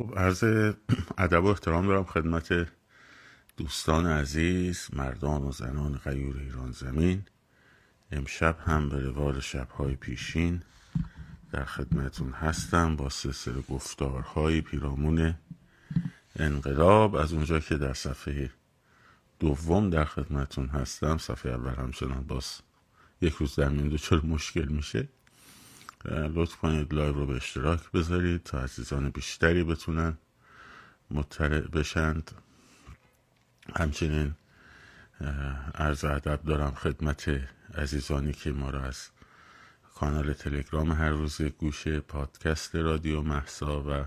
خب عرض ادب و احترام دارم خدمت دوستان عزیز مردان و زنان غیور ایران زمین. امشب هم به روال شبهای پیشین در خدمتون هستم با سلسله گفتارهای پیرامون انقلاب. از اونجا که در صفحه دوم در خدمتون هستم صفحه اول همچنان باز یک روز در میان چرا مشکل میشه؟ لطف کنید لایو رو به اشتراک بذارید تا عزیزان بیشتری بتونن مطلع بشند. همچنین عرض ادب دارم خدمت عزیزانی که ما را از کانال تلگرام هر روز گوشه پادکست رادیو مهسا و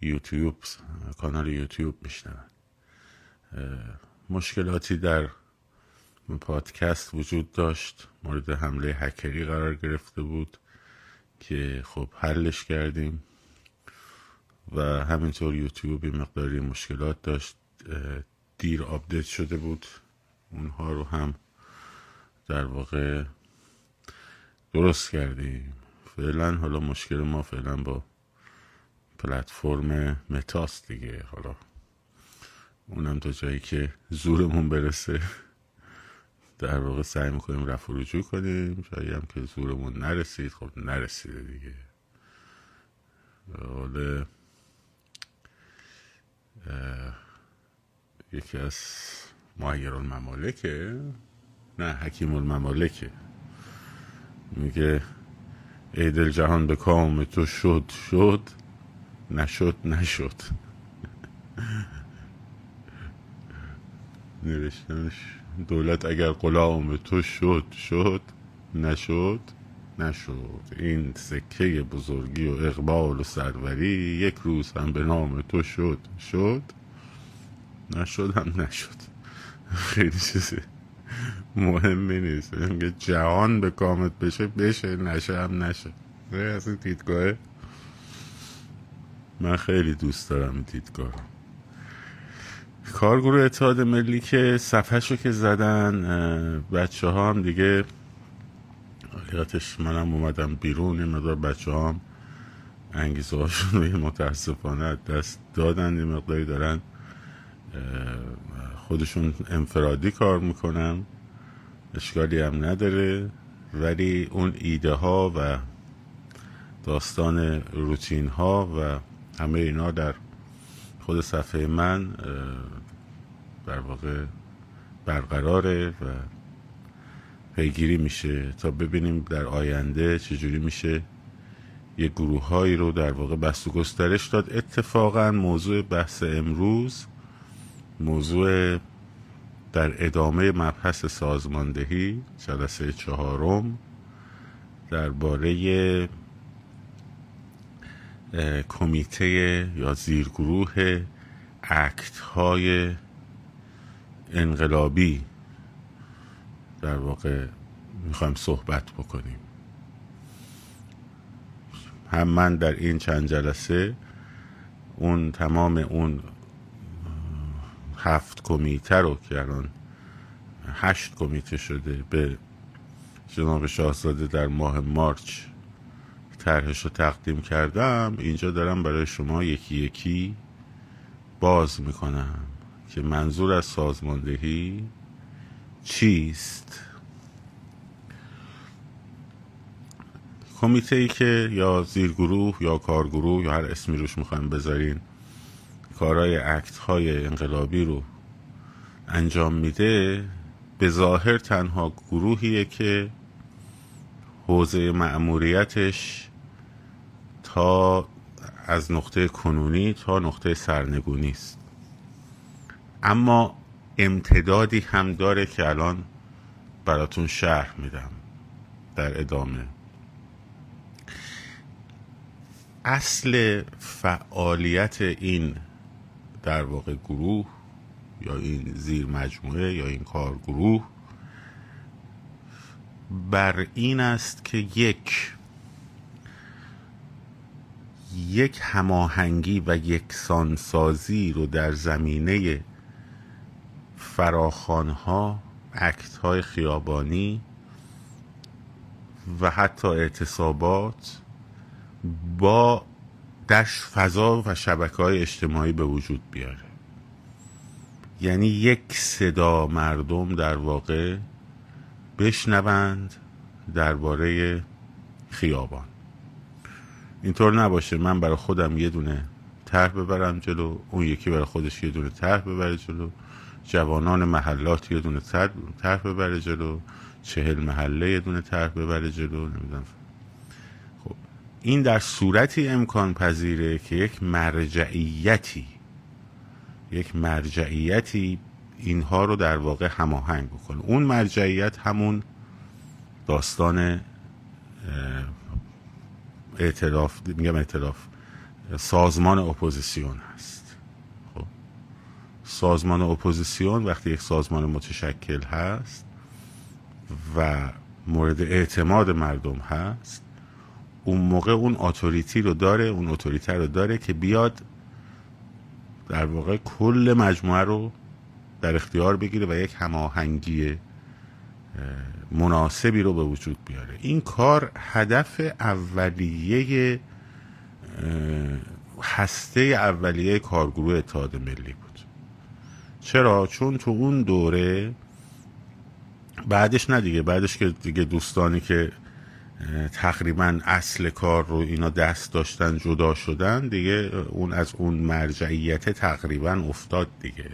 یوتیوب کانال یوتیوب میشنون مشکلاتی در پادکست وجود داشت. مورد حمله هکری قرار گرفته بود. که خب حلش کردیم و همینطور یوتیوب مقداری مشکلات داشت دیر آپدیت شده بود. اونها رو هم در واقع درست کردیم. فعلا حالا مشکل ما فعلا با پلتفرم متاست دیگه. حالا اونم تا جایی که زورمون برسه. در واقع سعی می‌کنیم رفع رجوع کنیم. جایی هم که زورمون نرسید. خب نرسیده دیگه. حالا یکی از ماهیر الممالکه. نه حکیم الممالکه. میگه ای دل جهان به کام تو شد شد نشد نشد. نوشتنش دولت اگر غلام تو شد شد نشد نشد. این سکه بزرگی و اقبال و سروری یک روز هم به نام تو شد شد نشد هم نشد. خیلی چیزی مهمی نیست. جهان به کامت بشه بشه نشه هم نشه. این دیدگاه من خیلی دوست دارم دیدگاه کارگروه اتحاد ملی که صفحه که زدن بچه ها هم دیگه حقیقتش منم اومدم بیرون این مدار بچه ها هم انگیزه هاشون رو متاسفانه دست دادن این مقداری دارن خودشون انفرادی کار می‌کنن اشکالی هم نداره ولی اون ایده ها و داستان روتین ها و همه اینا در خود صفحه من در واقع برقراره و پیگیری میشه تا ببینیم در آینده چجوری میشه. یه گروه هایی رو در واقع بست و گسترش داد. اتفاقا موضوع بحث امروز موضوع در ادامه مبحث سازماندهی جلسه چهارم درباره کمیته یا زیرگروه اکت های انقلابی در واقع می‌خوایم صحبت بکنیم. هم من در این چند جلسه اون تمام اون هفت کمیته رو که الان هشت کمیته شده به جناب شاهزاده در ماه مارچ طرحش رو تقدیم کردم اینجا دارم برای شما یکی یکی باز می‌کنم. که منظور از سازماندهی چیست؟ کمیته ای که یا زیرگروه یا کارگروه یا هر اسمی روش می‌خوایم بذارین کارهای اکت های انقلابی رو انجام میده به ظاهر تنها گروهیه که حوزه مأموریتش تا از نقطه کنونی تا نقطه سرنگونی است. اما امتدادی هم داره که الان براتون شرح میدم در ادامه. اصل فعالیت این در واقع گروه یا این زیر مجموعه یا این کارگروه بر این است که یک یک هماهنگی و یکسانسازی رو در زمینه فراخانها اکت های خیابانی و حتی اعتصابات با در فضا و شبکه های اجتماعی به وجود بیاره. یعنی یک صدا مردم در واقع بشنوند درباره خیابان. اینطور نباشه من برای خودم یه دونه طرح ببرم جلو اون یکی برای خودش یه دونه طرح ببره جلو. جوانان محلات یه دونه طرح ببره جلو چهل محله یه دونه طرح ببره جلو نمی‌دونم. خب این در صورتی امکان پذیره که یک مرجعیتی یک مرجعیتی اینها رو در واقع هماهنگ بکنه. اون مرجعیت همون داستان اعتراف میگم اعتراف سازمان اپوزیسیون هست. سازمان اپوزیسیون وقتی یک سازمان متشکل هست و مورد اعتماد مردم هست اون موقع اون authority رو داره اون اتوریته رو داره که بیاد در واقع کل مجموعه رو در اختیار بگیره و یک هماهنگی مناسبی رو به وجود بیاره. این کار هدف اولیه هسته اولیه کارگروه اتحاد ملی چرا؟ چون تو اون دوره بعدش نه دیگه بعدش که دیگه دوستانی که تقریبا اصل کار رو اینا دست داشتن جدا شدن دیگه اون از اون مرجعیت تقریبا افتاد دیگه.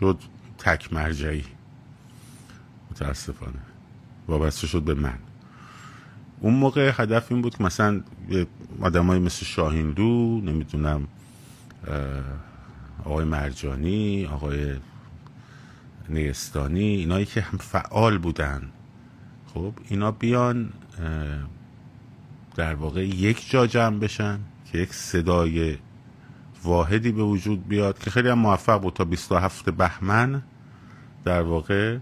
شد تک مرجعی. متاسفانه. وابسته شد به من. اون موقع هدف این بود که مثلا آدم های مثل شاهیندو نمی‌دونم آقای مرجانی آقای نیستانی اینایی که هم فعال بودن. خب اینا بیان در واقع یک جا جمع بشن که یک صدای واحدی به وجود بیاد که خیلی هم موفق بود تا 27 بهمن. در واقع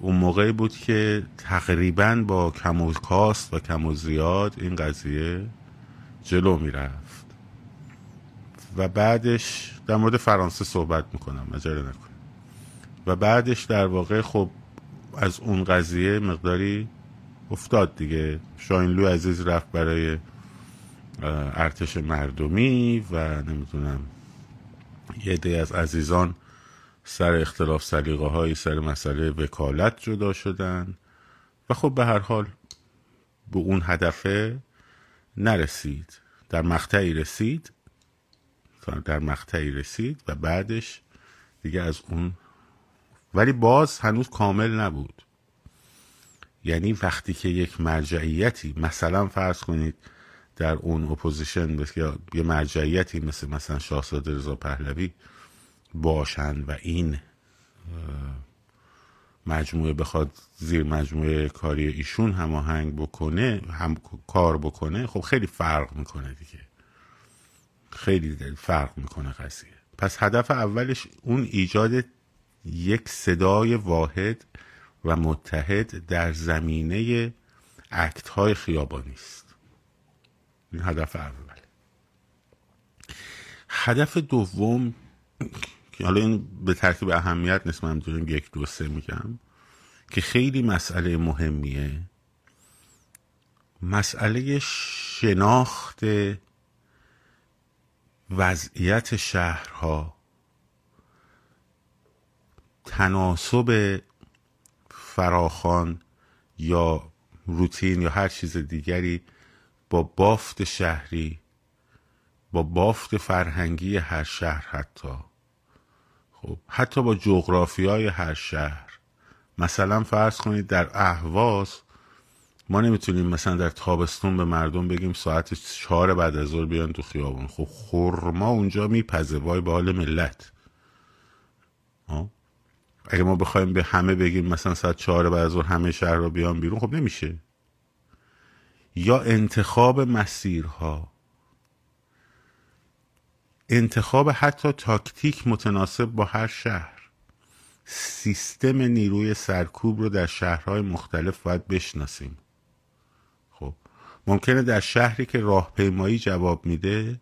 اون موقعی بود که تقریبا با کم و کاست و کم و زیاد این قضیه جلو می‌رفت. و بعدش در مورد فرانسه صحبت می‌کنم مجره نکنم و بعدش در واقع خب از اون قضیه مقداری افتاد دیگه. شاینلو عزیز رفت برای ارتش مردمی و نمی‌دونم یه دی از عزیزان سر اختلاف سلیقه های سر مسئله وکالت جدا شدن و خب به هر حال به اون هدفه نرسید در مقطعی رسید. در مقطعی رسید و بعدش دیگه از اون ولی باز هنوز کامل نبود. یعنی وقتی که یک مرجعیتی مثلا فرض کنید در اون opposition یا یه مرجعیتی مثل مثلا شاهزاده رضا پهلوی باشن و این مجموعه بخواد زیر مجموعه کاری ایشون هماهنگ بکنه هم کار بکنه خب خیلی فرق می‌کنه دیگه. خیلی فرق می‌کنه قضیه. پس هدف اولش اون ایجاد یک صدای واحد و متحد در زمینه اکت های خیابانی است. این هدف اول. هدف دوم که حالا این به ترتیب اهمیت نیست من یک دو سه میگم که خیلی مسئله مهمیه. مسئله شناخت وضعیت شهرها تناسب فراخان یا روتین یا هر چیز دیگری با بافت شهری با بافت فرهنگی هر شهر حتی. خب حتی با جغرافی های هر شهر. مثلا فرض کنید در اهواز ما نمی‌تونیم مثلا در تابستون به مردم بگیم ساعت چهار بعد از ظهر بیان تو خیابون. خب خورما اونجا میپزه. وای به حال ملت. اگه ما بخوایم به همه بگیم مثلا ساعت چهار بعد از ظهر همه شهر رو بیان بیرون خب نمیشه. یا انتخاب مسیرها. انتخاب حتی تاکتیک متناسب با هر شهر. سیستم نیروی سرکوب رو در شهرهای مختلف باید بشناسیم. ممکنه در شهری که راهپیمایی جواب میده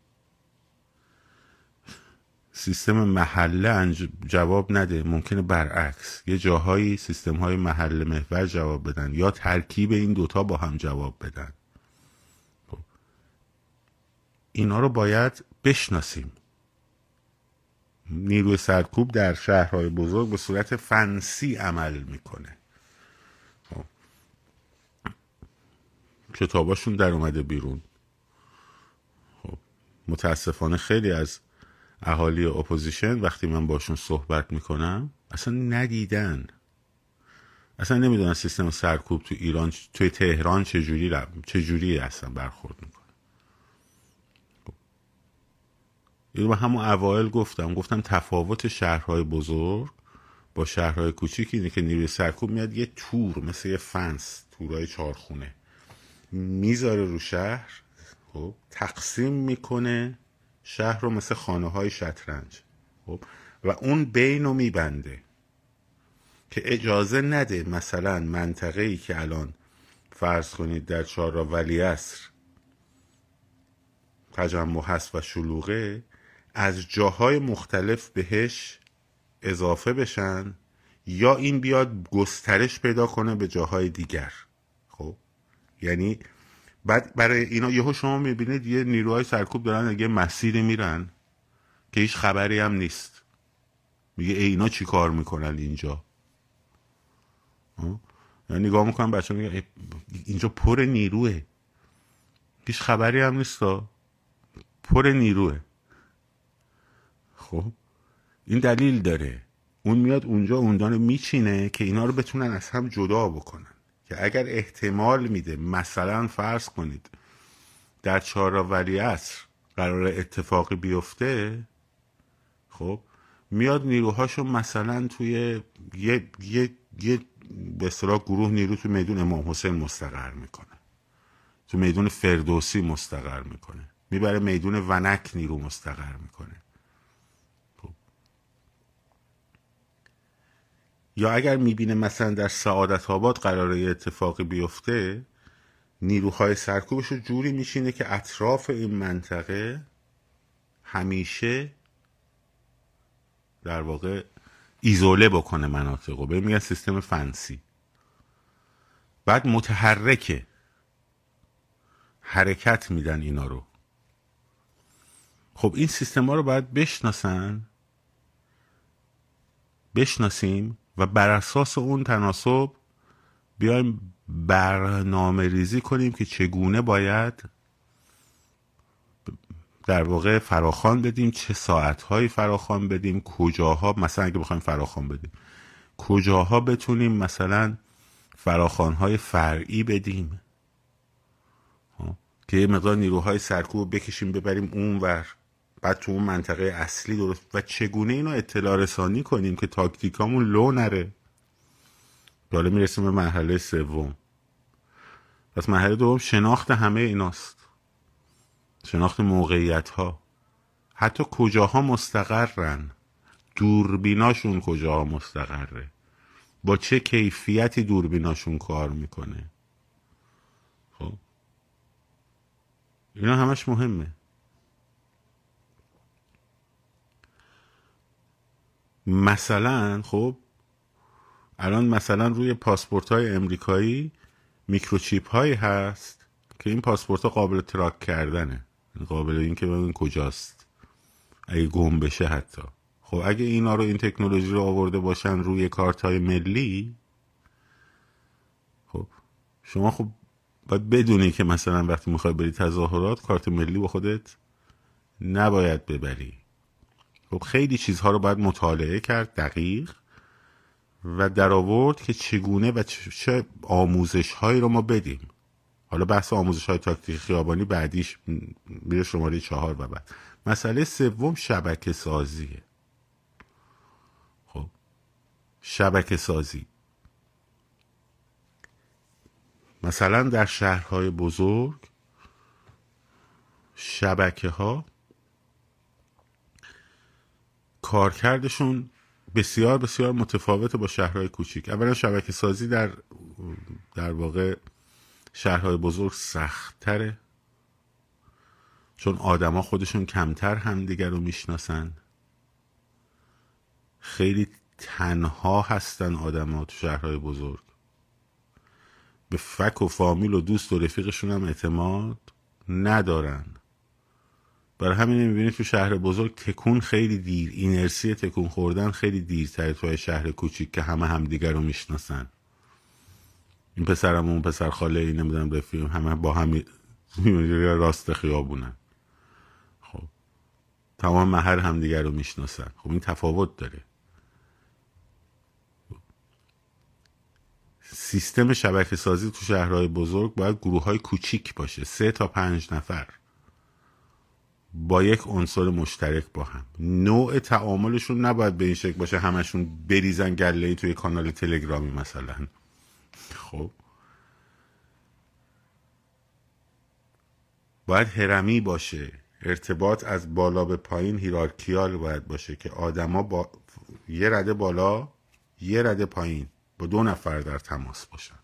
سیستم محله جواب نده. ممکنه برعکس. یه جاهایی سیستم های محله محور جواب بدن یا ترکیب این دوتا با هم جواب بدن. اینا رو باید بشناسیم. نیروی سرکوب در شهرهای بزرگ به صورت فنسی عمل می‌کنه. کتاباشون در اومده بیرون. خب. متاسفانه خیلی از اهالی opposition وقتی من باشون صحبت می‌کنم اصلا ندیدن. اصلا نمی‌دونن سیستم سرکوب تو ایران توی تهران چجوری چجوری اصلا برخورد می‌کنه. اینو همون اوایل گفتم. گفتم تفاوت شهرهای بزرگ با شهرهای کوچیک اینه که نیروی سرکوب میاد یه تور مثل یه فنس تورای چارخونه می‌ذاره رو شهر خب تقسیم می‌کنه شهر رو مثل خانه های شطرنج خب و اون بین رو میبنده که اجازه نده مثلا منطقه ای که الان فرض کنید در چهار ولی اصر تجمع هست و شلوغه از جاهای مختلف بهش اضافه بشن یا این بیاد گسترش پیدا کنه به جاهای دیگر. یعنی بعد برای اینا یهو شما می‌بینید یه نیروهای سرکوب دارن یه مسیری میرن که هیچ خبری هم نیست. میگه ای اینا چی کار می‌کنن اینجا؟ یعنی نگاه می‌کنم بچه میگه اینجا پر نیروه. هیچ خبری هم نیست پر نیروه. خب؟ این دلیل داره. اون میاد اونجا اوندان میچینه که اینا رو بتونن از هم جدا بکنن. که اگر احتمال میده مثلا فرض کنید در ولی عصر قرار اتفاقی بیفته خب میاد نیروهاشو مثلا توی یه, یه, یه به اصطلاح گروه نیرو تو میدون امام حسین مستقر می‌کنه. تو میدون فردوسی مستقر می‌کنه. می‌بره میدون ونک نیرو مستقر می‌کنه. یا اگر می‌بینه مثلا در سعادت آباد قراره یه اتفاقی بیفته نیروهای سرکوبش رو جوری میشینه که اطراف این منطقه همیشه در واقع ایزوله بکنه مناطق رو. میگن سیستم فنسی. بعد متحرکه. حرکت میدن اینا رو. خب این سیستم ها رو باید بشناسن. بشناسیم. و بر اساس اون تناسب بیایم برنامه ریزی کنیم که چگونه باید در واقع فراخان بدیم چه ساعتهایی فراخان بدیم کجاها مثلا اگه بخوایم فراخان بدیم کجاها بتونیم مثلا فراخانهای فرعی بدیم خب؟ که یه مقدار نیروهای سرکوب بکشیم ببریم اون ور بعد تو اون منطقه اصلی درست و چگونه اینو اطلاع رسانی کنیم که تاکتیکامون لو نره؟ حالا می‌رسیم به مرحله سوم. پس مرحله دوم شناخت همه ایناست. شناخت موقعیت ها حتی کجاها مستقرن؟ دوربیناشون کجاها مستقره؟ با چه کیفیتی دوربیناشون کار می‌کنه؟ خب. اینا همش مهمه. مثلا خب الان مثلا روی پاسپورت های امریکایی میکروچیپ هایی هست که این پاسپورت ها قابل track کردنه. قابل اینکه ببین کجاست. اگه گم بشه حتی. خب اگه اینا رو این تکنولوژی رو آورده باشن روی کارت های ملی خب شما خب باید بدونی که مثلا وقتی می‌خوای بری تظاهرات کارت ملی با خودت نباید ببری. خب خیلی چیزها رو باید مطالعه کرد دقیق و در آورد که چگونه و چه آموزش هایی رو ما بدیم. حالا بحث آموزش های تاکتیک خیابانی بعدیش میره شماره چهار و بعد. مسئله سوم شبکه سازیه. خب شبکه سازی. مثلا در شهرهای بزرگ شبکه ها کارکردشون بسیار بسیار متفاوته با شهرهای کوچیک. اولا شبکه سازی در در واقع شهرهای بزرگ سختتره چون آدما خودشون کمتر همدیگر رو می‌شناسن. خیلی تنها هستن آدما تو شهرهای بزرگ. به فک و فامیل و دوست و رفیقشون هم اعتماد ندارن. برای همین می‌بینید تو شهر بزرگ تکون خیلی دیر اینرسی تکون خوردن خیلی دیرتره توی شهر کوچیک که همه همدیگر رو می‌شناسن. این پسرم اون پسر خاله این نمی‌دونم رفیق همه با هم راست خیابونن. خب. تمام محل همدیگر رو می‌شناسن. خب این تفاوت داره. سیستم شبکه سازی تو شهرهای بزرگ باید گروه های کوچیک باشه. سه تا پنج نفر. با یک عنصر مشترک با هم. نوع تعاملشون نباید به این شکل باشه همشون بریزن گله ای توی کانال تلگرامی مثلا. خب. باید هرمی باشه. ارتباط از بالا به پایین هیرارکیال باید باشه که آدما با یه رده بالا یه رده پایین. با دو نفر در تماس باشن.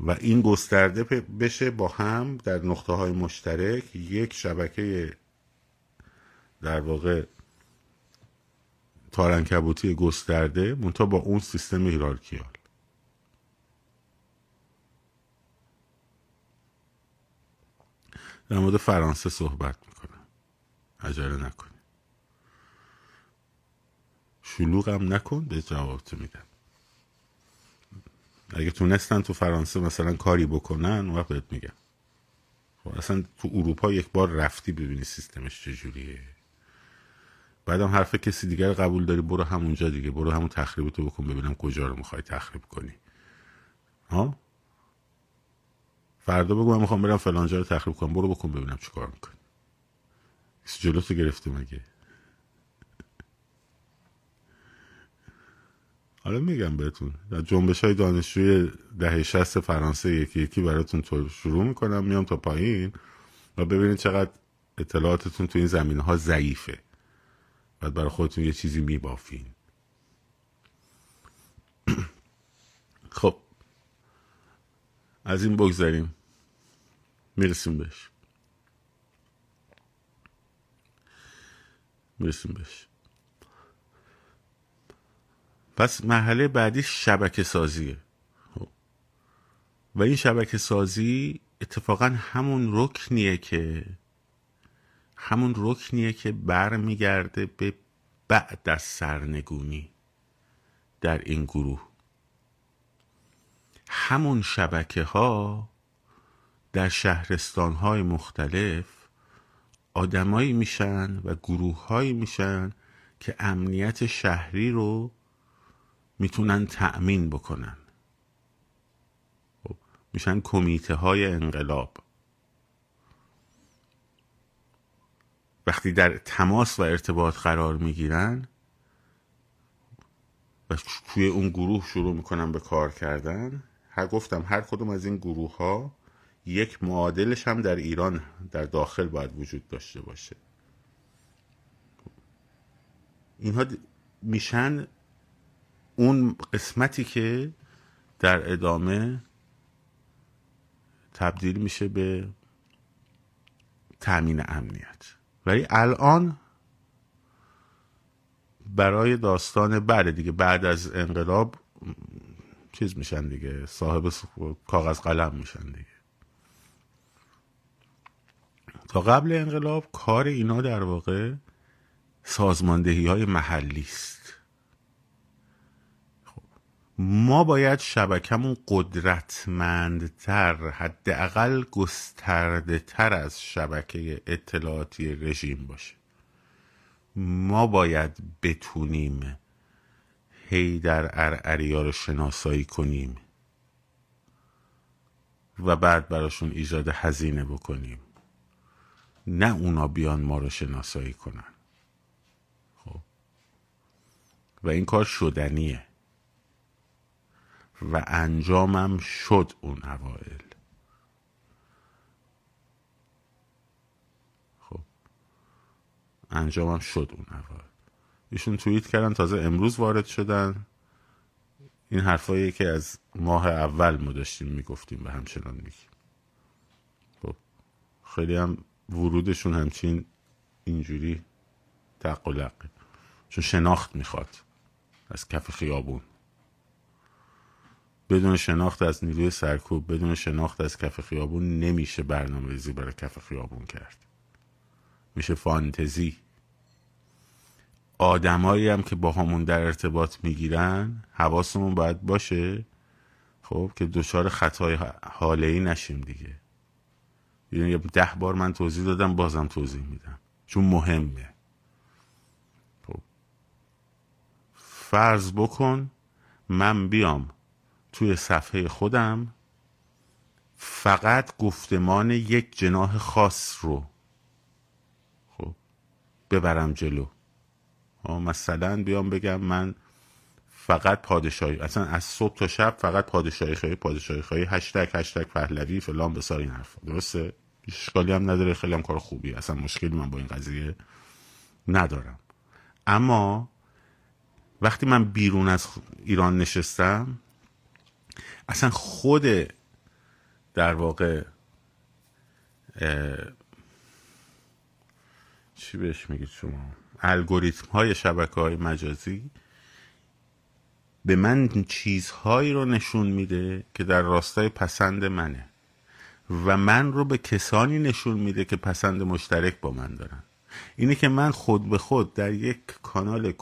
و این گسترده بشه با هم در نقطه های مشترک یک شبکه در واقع تارنکبوتی گسترده منتها با اون سیستم هیرارکیال. در مورد فرانسه صحبت می‌کنم. عجله نکن شلوغم نکن به جواب تو میدم. اگه تونستن تو فرانسه مثلا کاری بکنن اون وقت بهت میگم. خب اصلا تو اروپا یک بار رفتی ببینی سیستمش چجوریه. بعدم حرف کسی دیگر قبول داری برو همونجا دیگه برو همون تخریب بکن ببینم کجا رو می‌خوای تخریب کنی. ها؟ فردا بگو من می‌خوام برم فلانجا رو تخریب کنم برو بکن ببینم چیکار می‌کنی. جلو تو گرفته مگه؟ حالا میگم بهتون. در جنبش های دانشجوی دهه شست فرانسه یکی یکی براتون تو شروع می‌کنم میام تا پایین و ببینید چقدر اطلاعاتتون تو این زمینه ها ضعیفه. بعد برای خودتون یه چیزی میبافین. خب. از این بگذاریم می‌رسیم بهش. می‌رسیم بهش. پس مرحله بعدی شبکه سازیه خب. و این شبکه سازی اتفاقا همون رکنیه که همون رکنیه که برمیگرده به بعد از سرنگونی در این گروه همون شبکه ها در شهرستان های مختلف آدمایی میشن و گروه هایی میشن که امنیت شهری رو می‌تونن تأمین بکنن. خب، میشن کمیته های انقلاب. وقتی در تماس و ارتباط قرار می‌گیرن و توی اون گروه شروع می‌کنن به کار کردن هر گفتم هر کدوم از این گروه ها یک معادلش هم در ایران در داخل باید وجود داشته باشه. اینها میشن اون قسمتی که در ادامه تبدیل میشه به تأمین امنیت ولی الان برای داستان بعد دیگه بعد از انقلاب چیز میشن دیگه صاحب کاغذ قلم میشن دیگه تا قبل انقلاب کار اینا در واقع سازماندهی های محلی است. ما باید شبکمون قدرتمندتر حداقل گسترده تر از شبکه اطلاعاتی رژیم باشه. ما باید بتونیم هی در ارعریا رو شناسایی کنیم و بعد براشون ایجاد هزینه بکنیم. نه اونا بیان ما رو شناسایی کنن. خب؟ و این کار شدنیه. و انجامم شد اون اوائل خب انجامم شد اون اوائل ایشون توییت کردن تازه امروز وارد شدن. این حرفایی که از ماه اول ما داشتیم می‌گفتیم و همچنان میگیم. خب خیلی هم ورودشون همچین اینجوری تقلق چون شناخت می‌خواد از کف خیابون. بدون شناخت از نیروی سرکوب بدون شناخت از کف خیابون نمیشه برنامه ریزی برای کف خیابون کرد. میشه فانتزی. آدمایی هم که با همون در ارتباط می‌گیرن حواسمون باید باشه خب که دچار خطای حاله ای نشیم دیگه. یعنی ده بار من توضیح دادم بازم توضیح میدم. چون مهمه. خب. فرض بکن من بیام توی صفحه خودم فقط گفتمان یک جناح خاص رو خب ببرم جلو. مثلا بیام بگم من فقط پادشاهی اصلا از صبح تا شب فقط پادشاهی خواهی پادشاهی خواهی هشتگ هشتگ پهلوی فلان بسار این حرفا. درسته؟ اشکالی هم نداره خیلی هم کار خوبی اصلا مشکلی من با این قضیه ندارم. اما وقتی من بیرون از ایران نشستم اصلا خود در واقع چی بهش میگید شما؟ الگوریتم های شبکه های مجازی به من چیزهایی رو نشون میده که در راستای پسند منه و من رو به کسانی نشون میده که پسند مشترک با من دارن. اینه که من خود به خود در یک کانال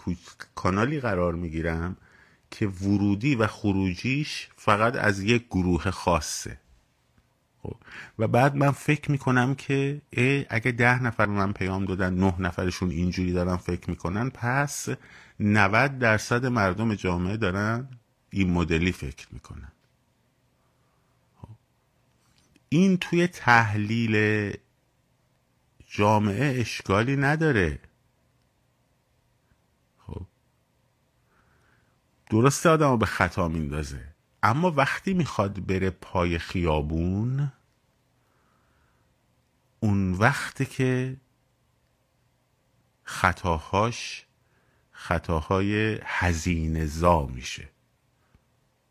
کانالی قرار می‌گیرم که ورودی و خروجیش فقط از یک گروه خاصه. خب. و بعد من فکر می‌کنم که اگه ده نفر من پیام دادن نه نفرشون اینجوری دارن فکر می‌کنن پس 90 درصد مردم جامعه دارن این مدلی فکر می‌کنن. خب. این توی تحلیل جامعه اشکالی نداره. درسته آدم رو به خطا میندازه. اما وقتی می‌خواد بره پای خیابون اون وقتی که خطاهاش خطاهای هزینه زا میشه.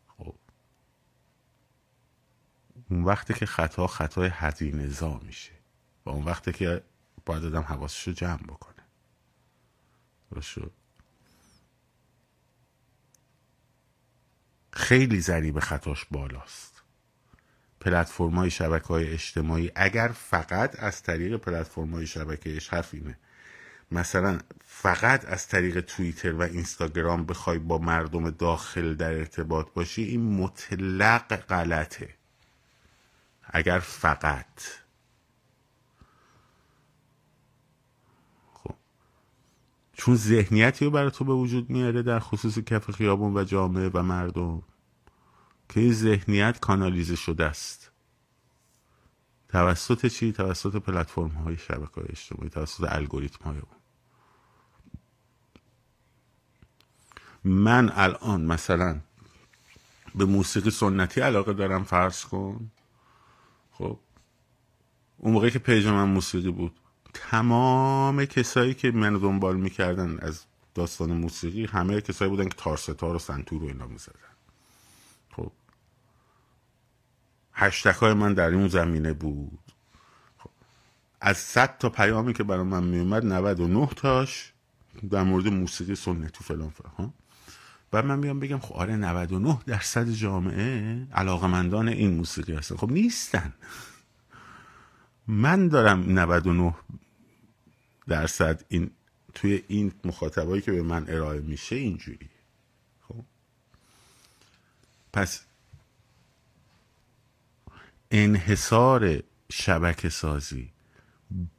خب. اون وقتی که خطا خطای هزینه زا میشه. و اون وقتی که باید آدم حواسش رو جمع بکنه. شد؟ خیلی ضریب خطاش بالاست. پلتفرم های شبکه های اجتماعی اگر فقط از طریق پلتفرم های شبکه حرف اینه مثلا فقط از طریق توییتر و اینستاگرام بخوای با مردم داخل در ارتباط باشی این مطلق غلطه. اگر فقط. چون ذهنیتی رو برای تو به وجود میاره در خصوص کف خیابون و جامعه و مردم که این ذهنیت کانالیزه شده است. توسط چی؟ توسط پلتفرم های شبکه های اجتماعی توسط الگوریتم های اون. من الان مثلا به موسیقی سنتی علاقه دارم فرض کن. خب اون موقعی که پیج من موسیقی بود تمام کسایی که منو دنبال می‌کردن از داستان موسیقی همه کسایی بودن که تارستار و سنتور رو اینا می‌زدن. خب. هشتک های من در این زمینه بود. خب. از صد تا پیامی که برای من میومد 99 تاش در مورد موسیقی سنتی فلان فلان و من میام بگم خب آره 99 درصد جامعه علاقمندان این موسیقی هستن. خب نیستن. من دارم 99 درصد این توی این مخاطبایی که به من ارائه میشه اینجوری. خب. پس انحصار شبکه سازی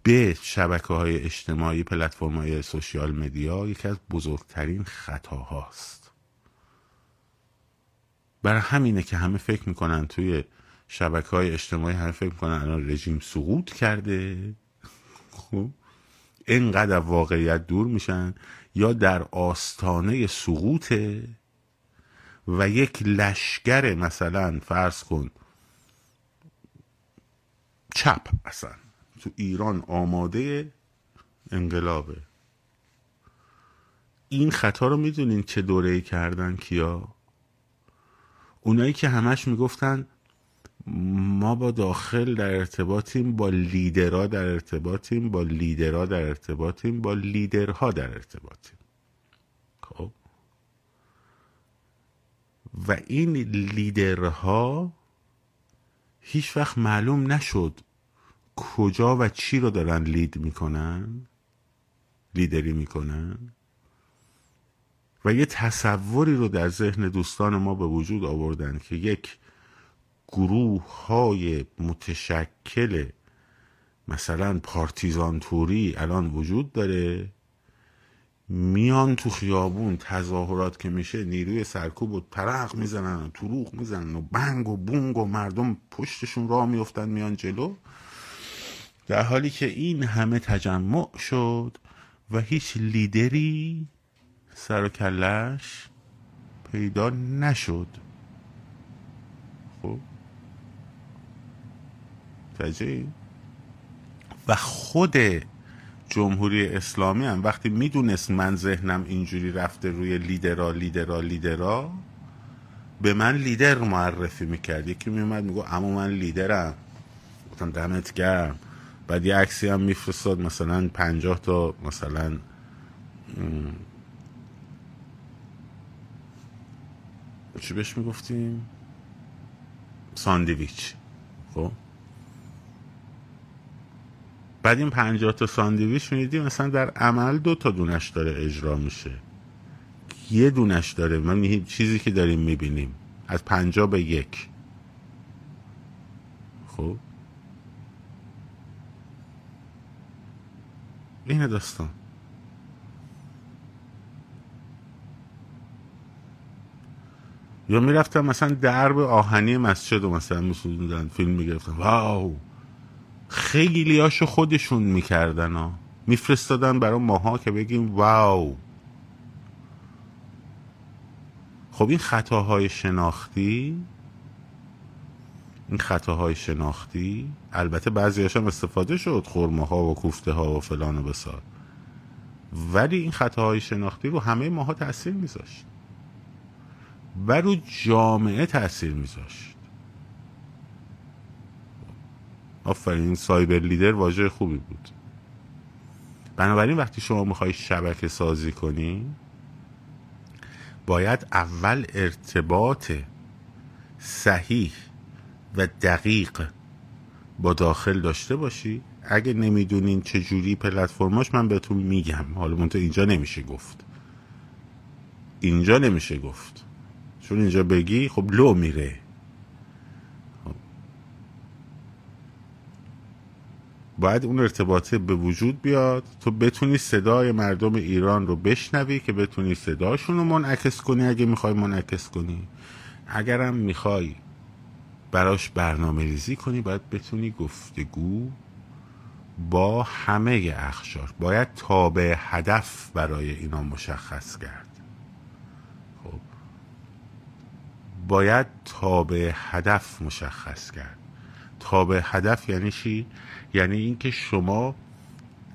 به شبکه های اجتماعی پلتفرم های سوشیال مدیا یکی از بزرگترین خطاهاست. برای همینه که همه فکر می‌کنن توی شبکه های اجتماعی همه فکر می‌کنن الان رژیم سقوط کرده. خب. اینقدر واقعیت دور میشن یا در آستانه سقوطه و یک لشگر مثلا فرض کن چپ اصلا تو ایران آماده انقلابه. این خطا رو می‌دونین چه دوره کردن کیا؟ اونایی که همش می‌گفتن ما با داخل در ارتباطیم با لیدرها در ارتباطیم با لیدرها در ارتباطیم با لیدرها در ارتباطیم. خب؟ و این لیدرها هیچ وقت معلوم نشد کجا و چی رو دارن لید می‌کنن لیدری می‌کنن. و یه تصوری رو در ذهن دوستان ما به وجود آوردن که یک گروه های متشکل مثلا پارتیزان توری الان وجود داره میان تو خیابون تظاهرات که میشه نیروی سرکوب و ترق می‌زنن و تروخ می‌زنن و بنگ و بونگ و مردم پشتشون راه میفتن میان جلو. در حالی که این همه تجمع شد و هیچ لیدری سر و کلش پیدا نشد. تجه و خود جمهوری اسلامی هم وقتی می‌دونست من ذهنم اینجوری رفته روی لیدرا لیدرا لیدرا به من لیدر معرفی می‌کرد. یکی میومد میگو اما من لیدرم. گفتم دمت گرم. بعد یه عکسی هم میفرستاد مثلا پنجاه تا مثلا چی بهش می‌گفتیم؟ ساندویچ. خب؟ بعد این پنجاه تا ساندویچ می‌دیدیم مثلا در عمل دو تا دونش داره اجرا میشه. یه دونش داره. من چیزی که داریم می‌بینیم. از پنجاه به یک. خب؟ اینه داستان. یا می‌رفتم مثلا درب آهنی مسجد و مثلا میسودن فیلم می‌گرفتن واو! خیلی هاشو خودشون می‌کردن ها. میفرستادن برای ماها که بگیم واو. خب این خطاهای شناختی؟ این خطاهای شناختی؟ البته بعضی هم استفاده شد خورمه ها و کوفته ها و فلان و بسار. ولی این خطاهای شناختی رو همه ماها تاثیر میذاشت. و رو جامعه تاثیر میذاشت. آفرین سایبر لیدر واژه خوبی بود. بنابراین وقتی شما می‌خوای شبکه سازی کنی باید اول ارتباط صحیح و دقیق با داخل داشته باشی. اگه نمی‌دونین چه جوری پلتفرماش من بهتون میگم. حالا منتها اینجا نمیشه گفت. اینجا نمیشه گفت. چون اینجا بگی خب لو میره. باید اون ارتباطه به وجود بیاد. تو بتونی صدای مردم ایران رو بشنوی که بتونی صداشون رو منعکس کنی اگه می‌خوای منعکس کنی. اگرم می‌خوای براش برنامه ریزی کنی باید بتونی گفتگو با همه اخشار. باید تابع هدف برای اینا مشخص کرد. خب. باید تابع هدف مشخص کرد. تابع هدف یعنی چی؟ یعنی اینکه شما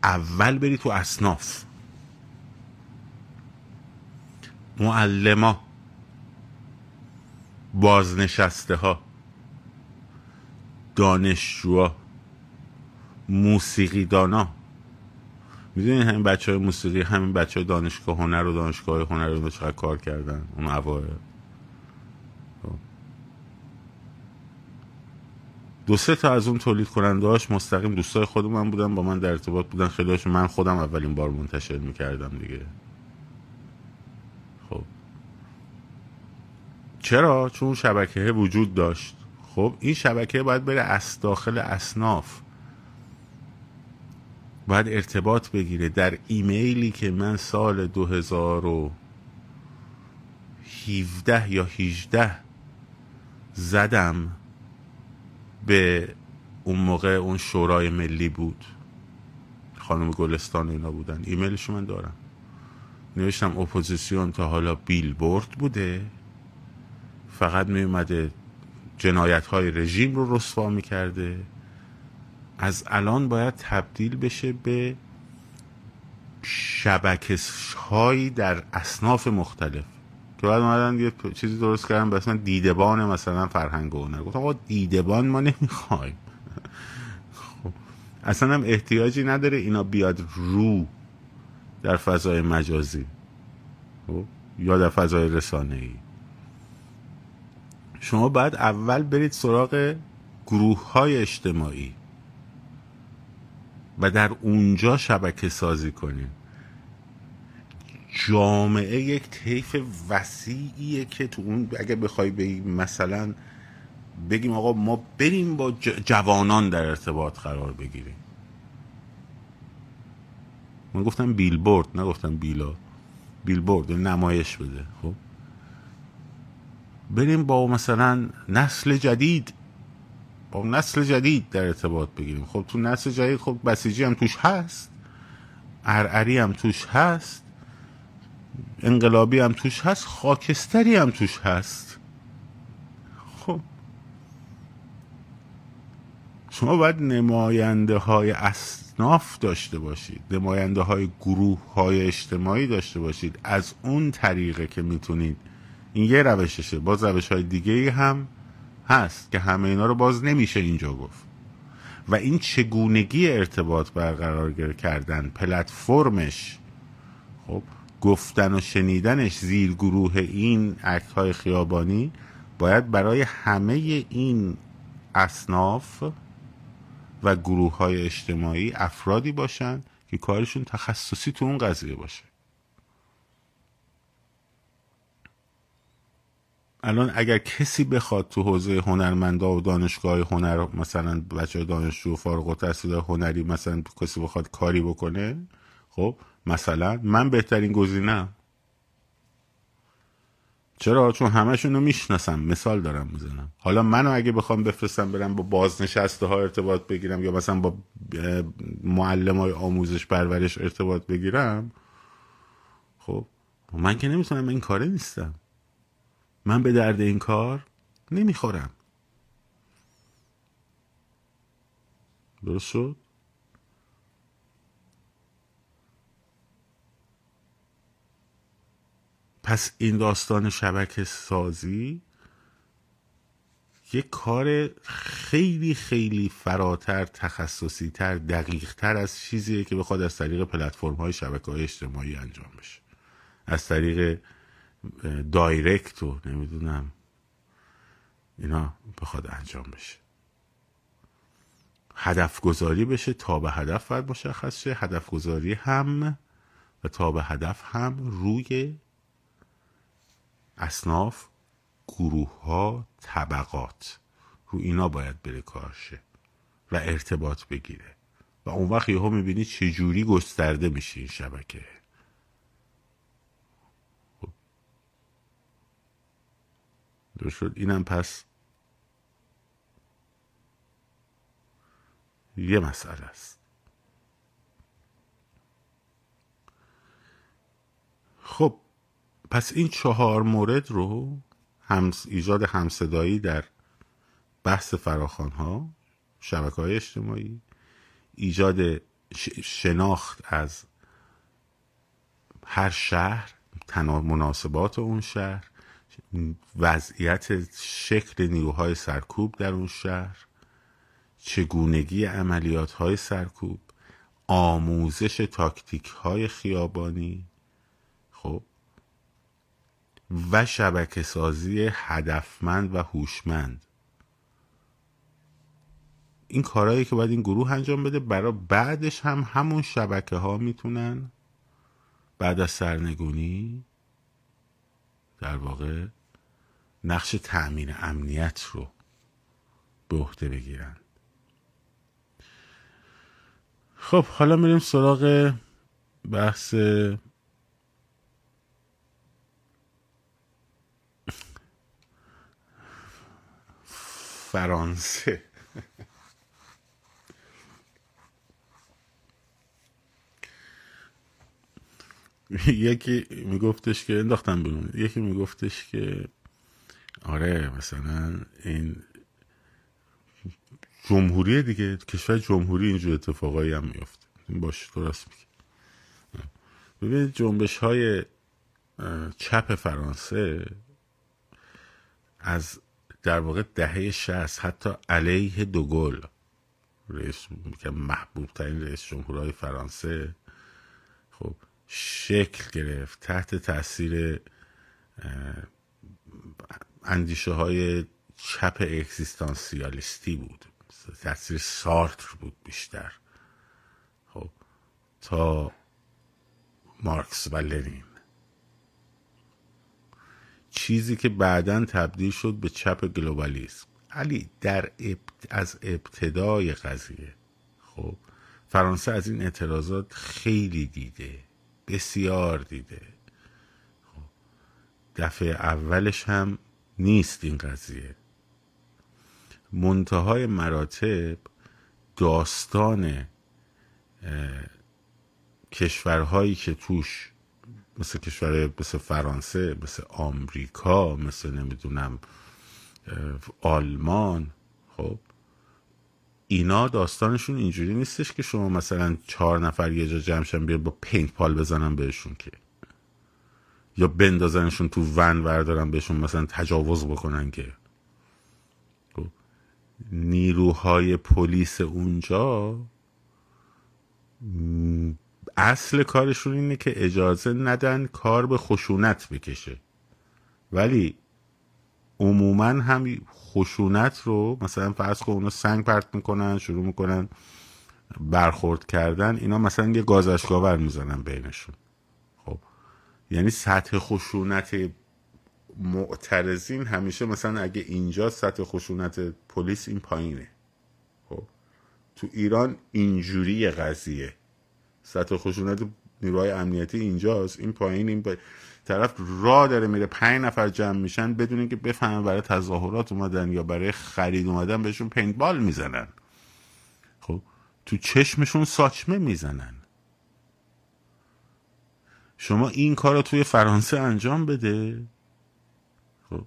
اول بری تو اصناف. معلما بازنشسته ها دانشجوها موسیقی دانا می‌دونین همین بچه های موسیقی همین بچه های دانشگاه هنر و دانشگاه هنر رو چقدر کار کردن اون اوایل. دو سه تا از اون تولید کننده هاش مستقیم دوستای خود من بودن با من در ارتباط بودن. خیلی من خودم اولین بار منتشر می‌کردم دیگه. خب. چرا؟ چون شبکه وجود داشت. خب این شبکه باید بره از داخل اصناف. باید ارتباط بگیره. در ایمیلی که من سال 2017 یا 18 زدم به اون موقع اون شورای ملی بود. خانم گلستان اینا بودن. ایمیلشو من دارم. نوشتم اپوزیسیون تا حالا بیلبورد بوده. فقط می اومده جنایت های رژیم رو رسوا می‌کرده. از الان باید تبدیل بشه به شبکه هایی در اصناف مختلف. که بعد اومدن یه چیزی درست کردن به اسم دیدبان مثلا فرهنگ و هنر گفتم آقا دیدبان ما نمی‌خوایم. خب اصلا هم احتیاجی نداره اینا بیاد رو در فضای مجازی. خب یا در فضای رسانه ای شما باید اول برید سراغ گروه های اجتماعی و در اونجا شبکه سازی کنیم جامعه یک طیف وسیعیه که تو اون اگه بخوای بگیم مثلا بگیم آقا ما بریم با جوانان در ارتباط قرار بگیریم. من گفتم بیلبورد نگفتم بیلا. بیلبورد یعنی نمایش بده خب؟ بریم با مثلا نسل جدید با نسل جدید در ارتباط بگیریم. خب تو نسل جدید خب بسیجی هم توش هست. ارعری هم توش هست. انقلابی هم توش هست خاکستری هم توش هست. خب. شما باید نماینده های اصناف داشته باشید نماینده های گروه های اجتماعی داشته باشید. از اون طریقه که می‌تونید. این یه روششه. باز روش های دیگه هم هست که همه اینا رو باز نمیشه اینجا گفت. و این چگونگی ارتباط برقرار کردن پلتفرمش. خب. گفتن و شنیدنش زیر گروه این عکس های خیابانی باید برای همه این اصناف و گروه های اجتماعی افرادی باشن که کارشون تخصصی تو اون قضیه باشه. الان اگر کسی بخواد تو حوزه هنرمندا و دانشگاه هنر مثلا بچه دانشجو فارغ التحصیل هنری مثلا کسی بخواد کاری بکنه خب مثلا من بهترین گزینم چرا؟ چون همشون رو می‌شناسم. مثال دارم می‌زنم. حالا منو اگه بخوام بفرستم برم با بازنشسته ها ارتباط بگیرم یا مثلا با معلم های آموزش پرورش ارتباط بگیرم خب من که نمی‌تونم این کاره نیستم. من به درد این کار نمی‌خورم. درست شد؟ پس این داستان شبکه سازی یک کار خیلی خیلی فراتر تخصصی تر دقیق تر از چیزیه که بخواد از طریق پلتفرم های شبکه های اجتماعی انجام بشه. از طریق دایرکت و نمی‌دونم اینا بخواد انجام بشه. هدف گذاری بشه تا به هدف باید مشخص شه. هدف گذاری هم و تا به هدف هم روی اصناف گروه ها طبقات. رو اینا باید بره کارشه و ارتباط بگیره. و اون وقت یهو می‌بینی چجوری گسترده میشه این شبکه. شد؟ اینم پس یه مسئله است. خب. پس این چهار مورد رو همس ایجاد همصدایی در بحث فراخان ها شبکه های اجتماعی ایجاد شناخت از هر شهر مناسبات اون شهر وضعیت شکل نیروهای سرکوب در اون شهر چگونگی عملیات های سرکوب آموزش تاکتیک های خیابانی و شبکه سازی هدفمند و هوشمند. این کارهایی که باید این گروه انجام بده برای بعدش هم همون شبکه ها می‌تونن؟ بعد از سرنگونی در واقع نقش تأمین امنیت رو به عهده بگیرن. خب حالا میریم سراغ بحث فرانسه. یکی میگفتش که انداختم بیرون. یکی میگفتش که آره مثلا این جمهوری دیگه کشور جمهوری اینجور اتفاقایی هم میفته باش درست میگه ببینید جنبش های چپ فرانسه از در واقع دهه شست حتی علیه دوگل رئیس که محبوب ترین رئیس جمهورهای فرانسه. خب شکل گرفت تحت تاثیر اندیشه های چپ اکزیستانسیالیستی بود. تاثیر سارتر بود بیشتر. خب تا مارکس و لنین. چیزی که بعدا تبدیل شد به چپ گلوبالیسم. علی در از ابتدای قضیه خب فرانسه از این اعتراضات خیلی دیده بسیار دیده. خب دفعه اولش هم نیست این قضیه. منتهای مراتب داستان کشورهایی که توش مثل کشور مثل فرانسه مثل آمریکا مثل نمی‌دونم آلمان خب اینا داستانشون اینجوری نیستش که شما مثلا چهار نفر یه جا جمعشن بیار با پینت پال بزنن بهشون که یا بندازنشون تو ون وردارن بهشون مثلا تجاوز بکنن که خب. نیروهای پلیس اونجا اصل کارشون اینه که اجازه ندن کار به خشونت بکشه. ولی عموما هم خشونت رو مثلا فرض کن اونا سنگ پرت می‌کنن شروع می‌کنن برخورد کردن اینا مثلا یه گازشگاور می‌زنن بینشون. خب یعنی سطح خشونت معترضین همیشه مثلا اگه اینجا سطح خشونت پلیس این پایینه. خب تو ایران اینجوری قضیه. سطح خشونت نیروهای امنیتی اینجاست. این پایین این طرف را داره میره. پنج نفر جمع میشن بدون اینکه بفهمن برای تظاهرات اومدن یا برای خرید اومدن بهشون بال می‌زنن. خب تو چشمشون ساچمه می‌زنن. شما این کار رو توی فرانسه انجام بده. خب.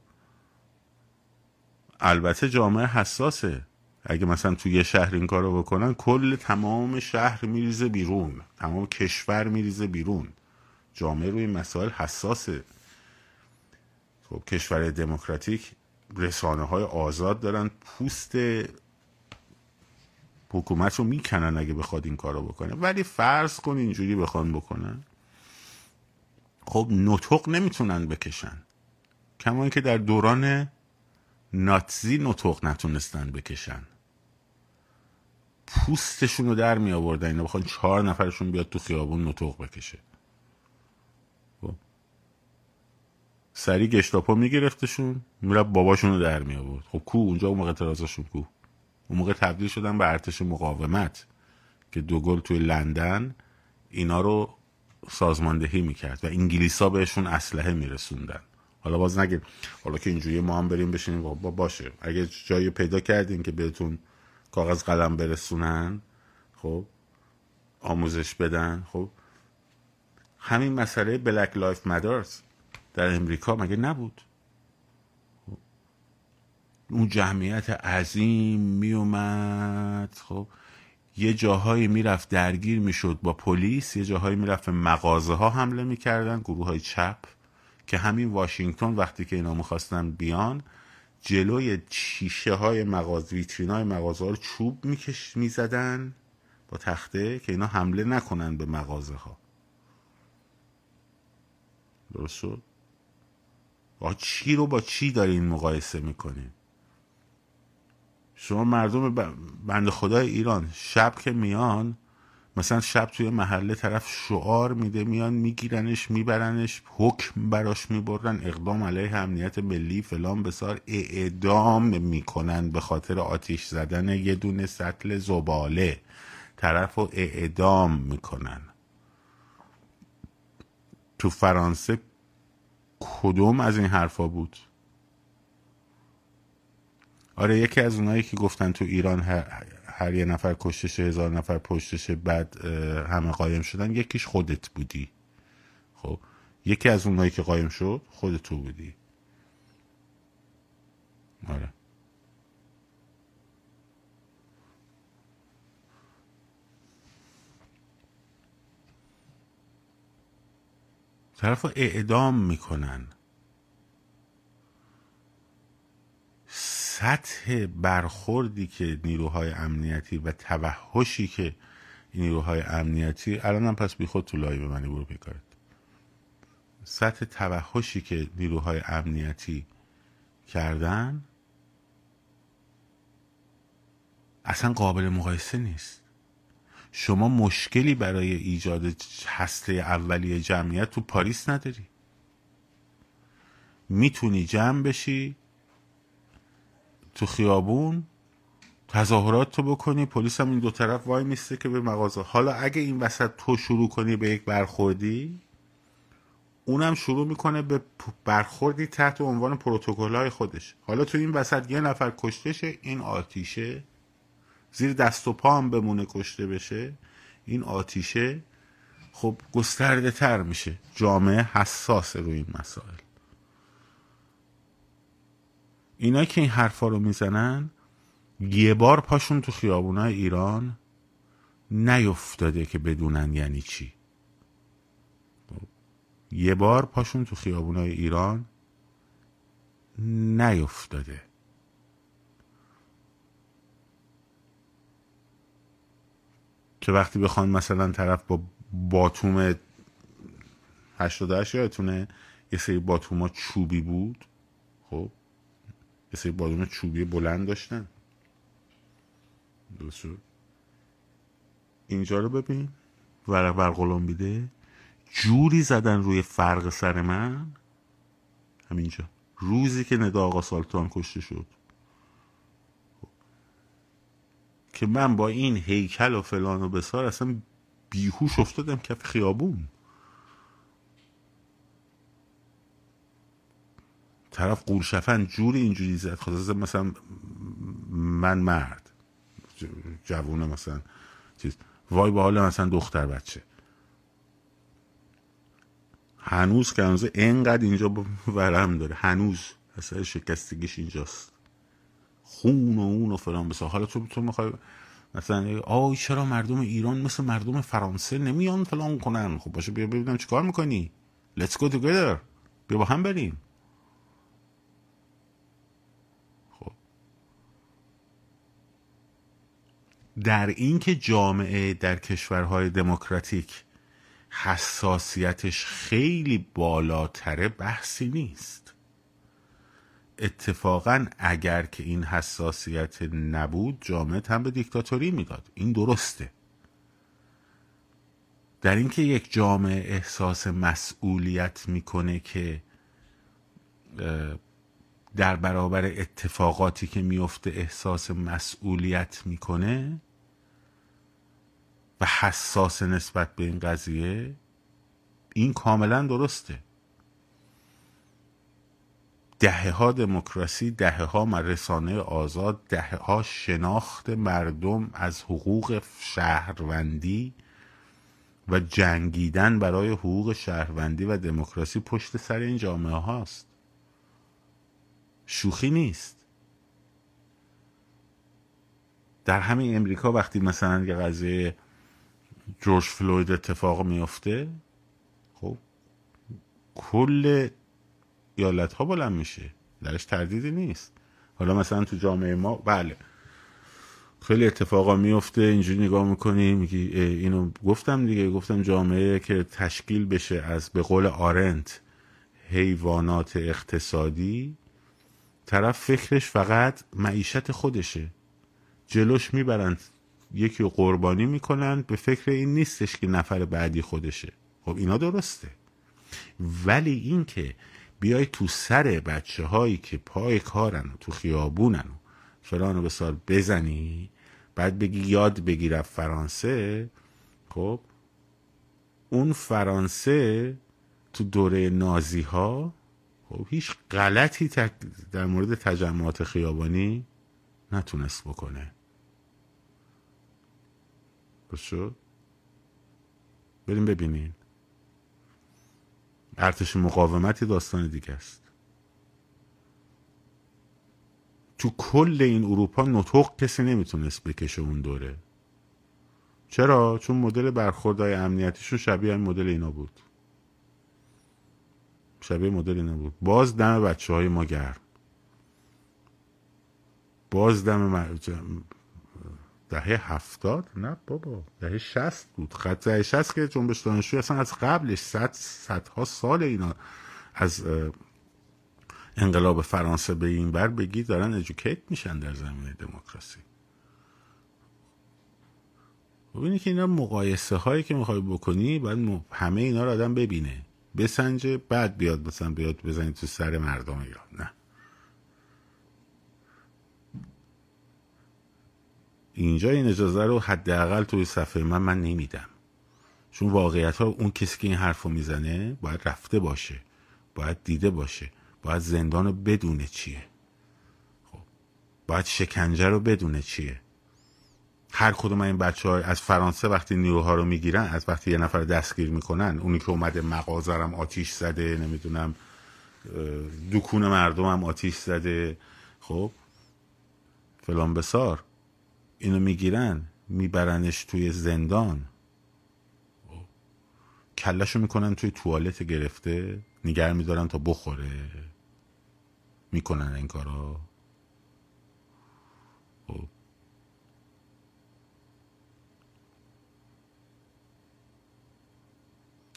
البته جامعه حساسه. اگه مثلا توی یه شهر این کارو بکنن کل تمام شهر میریزه بیرون. تمام کشور میریزه بیرون. جامعه روی مسائل حساسه. خب کشور دموکراتیک رسانه های آزاد دارن پوست حکومت رو می‌کنن اگه بخواد این کارو بکنه. ولی فرض کن اینجوری بخوان بکنن. خب نطق نمی‌تونن بکشن. کما اینکه در دوران ناتزی نطق نتونستن بکشن. پوستشون رو در می آوردن اینا بخوان چهار نفرشون بیاد تو خیابون نطق بکشه. خب. سری گشتاپا میگرفتشون می‌رفت باباشون رو در می آورد خب کو اونجا اون موقع اعتراضاشون کو اون موقع تبدیل شدن به ارتش مقاومت که دوگل توی لندن اینا رو سازماندهی می‌کرد و انگلیسا بهشون اسلحه میرسوندن. حالا باز نگید حالا که اینجوری ما هم بریم بشینیم با باشه. اگه جایی پیدا کردین که بهتون کاغذ قلم برسونن خب آموزش بدن خب. همین مسئله Black Life Matters در امریکا مگه نبود؟ خب. اون جمعیت عظیم میومد خب. یه جاهایی می‌رفت درگیر می‌شد با پلیس یه جاهایی می‌رفت مغازه ها حمله می‌کردن گروه های چپ که همین واشنگتن وقتی که اینا می‌خواستن بیان جلوی شیشه های مغازه ویترین های مغازه ها رو چوب میکش می‌زدن با تخته که اینا حمله نکنن به مغازه ها درست شد؟ با چی رو با چی دارین مقایسه می‌کنین؟ شما مردم بند خدای ایران شب که میان مثلا شب توی محله طرف شعار میده میان میگیرنش میبرنش حکم براش می‌برن اقدام علیه امنیت ملی فلان بسار اعدام می‌کنن به خاطر آتیش زدن یه دونه سطل زباله. طرف رو اعدام می‌کنن. تو فرانسه کدوم از این حرفا بود؟ آره یکی از اونایی که گفتن تو ایران هر یه نفر کشتشه هزار نفر پشتشه بعد همه قایم شدن یکیش خودت بودی. خب یکی از اونایی که قایم شد خودت تو بودی. آره. طرف اعدام می‌کنن. سطح برخوردی که نیروهای امنیتی و توحشی که نیروهای امنیتی الان هم پس بی خود تو لایو منی برو پی کارت سطح توحشی که نیروهای امنیتی کردن اصلا قابل مقایسه نیست. شما مشکلی برای ایجاد هسته اولیه جمعیت تو پاریس نداری. می‌تونی جمع بشی تو خیابون تظاهرات تو بکنی پلیس هم این دو طرف وای میسته که به مغازه. حالا اگه این وسط تو شروع کنی به یک برخوردی اونم شروع می‌کنه به برخوردی تحت عنوان پروتکل های خودش. حالا تو این وسط یه نفر کشته شه این آتیشه زیر دست و پا هم بمونه کشته بشه این آتیشه خب گسترده تر میشه. جامعه حساس روی این مسائل. اینا که این حرفا رو می‌زنن یه بار پاشون تو خیابونای ایران نیفتاده که بدونن یعنی چی. یه بار پاشون تو خیابونای ایران نیفتاده. که وقتی بخوان مثلا طرف با باتوم 88 یادتونه یه سری باتوم چوبی بود خب؟ یه سری باتوم چوبی بلند داشتن. درست اینجا رو ببین. ورق برقلم بیده جوری زدن روی فرق سر من. همینجا. روزی که ندا آقا سالتان کشته شد. که من با این هیکل و فلان و بسار اصلا بیهوش افتادم کف خیابون. طرف قورشفن جوری اینجوری زد. خواست مثلا من مرد. جوونه مثلا چیز. وای با حال مثلا دختر بچه. هنوز که هنوز اینقدر اینجا ورم داره. هنوز. اصلا شکستگیش اینجاست. خون و اون و فلان. بسا حالا تو تو می‌خوای مثلا آی چرا مردم ایران مثل مردم فرانسه نمیان فلان کنن؟ خب باشه بیا ببینم چیکار می‌کنی. Let's go together. بیا با هم بریم. در این که جامعه در کشورهای دموکراتیک حساسیتش خیلی بالاتره بحثی نیست. اتفاقا اگر که این حساسیت نبود جامعه هم به دیکتاتوری می‌داد. این درسته. در اینکه یک جامعه احساس مسئولیت می‌کنه که در برابر اتفاقاتی که میفته احساس مسئولیت می‌کنه و حساس نسبت به این قضیه این کاملا درسته. دهه ها دموکراسی دهه ها رسانه آزاد دهه ها شناخت مردم از حقوق شهروندی و جنگیدن برای حقوق شهروندی و دموکراسی پشت سر این جامعه هاست. شوخی نیست. در همین امریکا وقتی مثلا یه قضیه جورج فلوید اتفاق میفته خب کل ایالت ها بلند میشه درش تردیدی نیست. حالا مثلا تو جامعه ما بله. خیلی اتفاقا میفته اینجوری نگاه می‌کنی میگی اینو گفتم دیگه گفتم جامعه که تشکیل بشه از به قول آرنت حیوانات اقتصادی طرف فکرش فقط معیشت خودشه. جلوش می‌برند یکی رو قربانی می‌کنن به فکر این نیستش که نفر بعدی خودشه. خب اینا درسته. ولی این که بیای تو سر بچه هایی که پای کارن تو خیابونن فلان به سال بزنی بعد بگی یاد بگیر فرانسه خب اون فرانسه تو دوره نازی ها خب هیچ غلطی در مورد تجمعات خیابانی نتونست بکنه. شد بریم ببینین. ارتش مقاومتی داستان دیگه است. تو کل این اروپا نطق کسی نمی‌تونست بکشه اون دوره. چرا؟ چون مدل برخوردهای امنیتیشون شبیه این مدل اینا بود. شبیه مدل اینا بود. باز دم بچه های ما گرم. باز دم دهه هفتاد؟ نه بابا دهه شست بود. خط دهه شست که جنبش دانشجوی اصلا از قبلش صد صدها سال اینا از انقلاب فرانسه به این بر بگی دارن ادوکیت میشن در زمینه دموکراسی. ببینی که اینا مقایسه هایی که می‌خوای بکنی باید همه اینا رو آدم ببینه. بسنجه بعد بیاد مثلا بیاد بزنی تو سر مردم ایران. نه. اینجا این اجازه رو حداقل توی صفحه من من نمیدم. چون واقعیت ها اون کسی که این حرف رو می‌زنه باید رفته باشه باید دیده باشه باید زندان رو بدونه چیه. خب باید شکنجه رو بدونه چیه. هر کدوم این بچه های از فرانسه وقتی نیروها رو می‌گیرن از وقتی یه نفر دستگیر می‌کنن اونی که اومده مغازرم آتیش زده نمی‌دونم دکون مردم هم آتیش زده. خب فلان بسار. اینو می‌گیرن میبرنش توی زندان. کلشو می‌کنن توی توالت گرفته نگر میدارن تا بخوره. می‌کنن این کارا خب.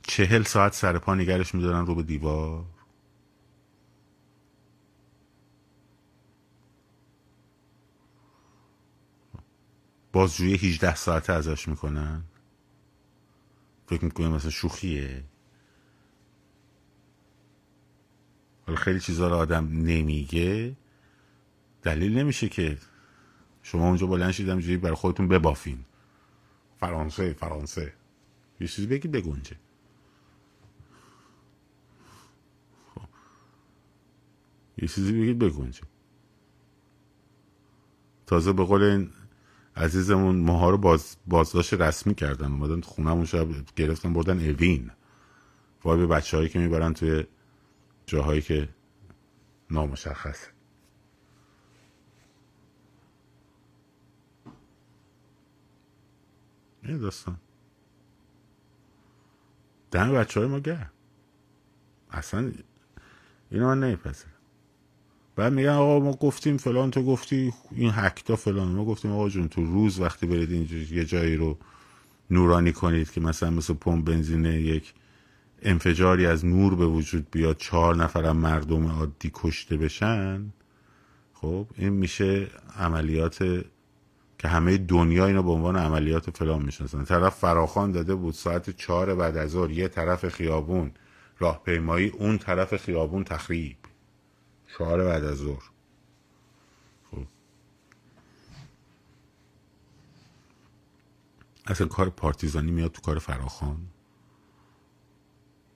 چهل ساعت سر پا نگرش میدارن رو به دیوار. بازجویی 18 ساعته ازش می‌کنن. فکر می‌کنم مثلا شوخیه. حالا خیلی چیزها رو آدم نمیگه. دلیل نمیشه که شما اونجا بلند شید جایی برای خودتون ببافین. فرانسه فرانسه. یه چیزی بگید بگونجه خب. یه چیزی بگید بگونجه تازه به قول این عزیزمون ماها رو باز بازداشت رسمی کردن. اومدن خونمون شب گرفتن بردن اوین. وای به بچه هایی که می‌برن توی جاهایی که نامشخصه این داستان. دم بچه های ما گر اصلا اینو من نمیپذیرم. بعد میگن آقا ما گفتیم فلان تو گفتی این هکتا فلان ما گفتیم آقا جون تو روز وقتی برید اینجا یه جایی رو نورانی کنید که مثلا مثل پمپ بنزین یک انفجاری از نور به وجود بیاد چهار نفرم مردم عادی کشته بشن خب این میشه عملیات که همه دنیا اینو به عنوان عملیات فلان می‌شناسن. طرف فراخان داده بود ساعت چهار بعد از یه طرف خیابون راهپیمایی اون طرف خیابون تخریب. چهار بعد از ظهر. خب. اصلا کار پارتیزانی میاد تو کار فراخان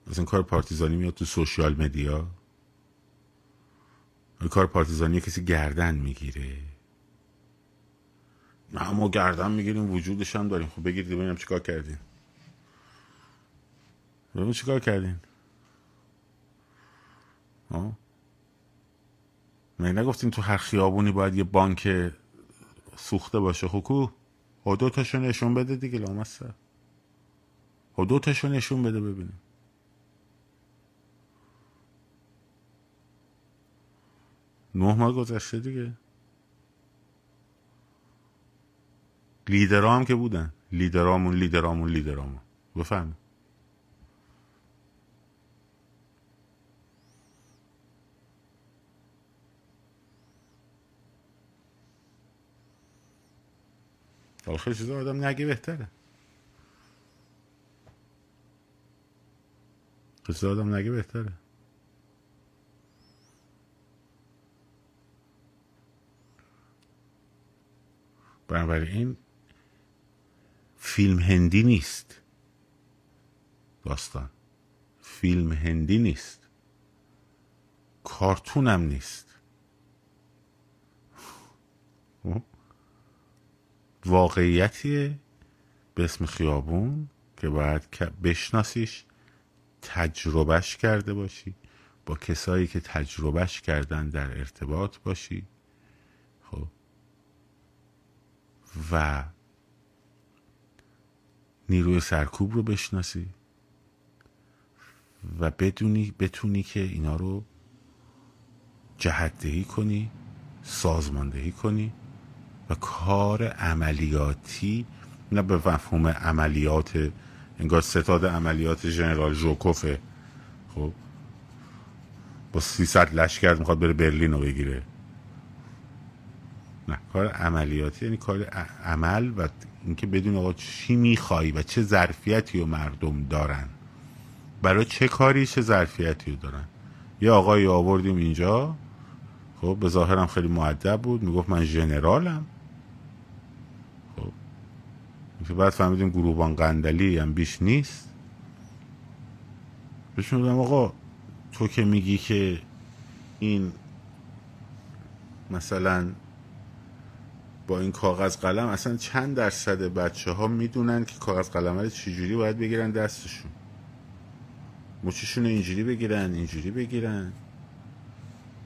اصلا کار پارتیزانی میاد تو سوشیال مدیا؟ کار پارتیزانی کسی گردن می‌گیره؟ نه ما گردن می‌گیریم وجودش هم داریم. خب بگیرید ببینم چیکار کردین. ببینم چیکار کردین. آه؟ من نگفتیم تو هر خیابونی باید یه بانک سوخته باشه. خوکو خب دو تاشو نشون بده دیگه لامسته خب دو تاشو نشون بده ببینیم. نه ماه گذشته دیگه. لیدرام که بودن. لیدرامون لیدرامون لیدرامون بفهم خیلی چیزا آدم نگه بهتره. خیلی آدم نگه بهتره. بنابراین فیلم هندی نیست. داستان. فیلم هندی نیست. کارتونم نیست. خب؟ واقعیتیه به اسم خیابون که باید بشناسیش تجربهش کرده باشی با کسایی که تجربهش کردن در ارتباط باشی. خب. و نیروی سرکوب رو بشناسی و بدونی بتونی که اینا رو جهدهی کنی سازماندهی کنی. و کار عملیاتی نه به مفهوم عملیات انگار ستاد عملیات ژنرال ژوکوفه خب با 300 لشکر می‌خواد بره برلین رو بگیره. نه کار عملیاتی یعنی کار عمل و اینکه بدون آقا چی می‌خوای و چه ظرفیتی و مردم دارن. برای چه کاری چه ظرفیتی رو دارن؟ یه آقایی آوردیم اینجا. خب به ظاهرم خیلی معدب بود. می‌گفت من ژنرالم خب بعد فهمیدیم گروبان قندلی هم بیش نیست. بهشون بودم آقا تو که میگی که این مثلا با این کاغذ قلم اصلا چند درصد بچه ها می‌دونن که کاغذ قلم رو چجوری باید بگیرن دستشون؟ مچشون اینجوری بگیرن اینجوری بگیرن.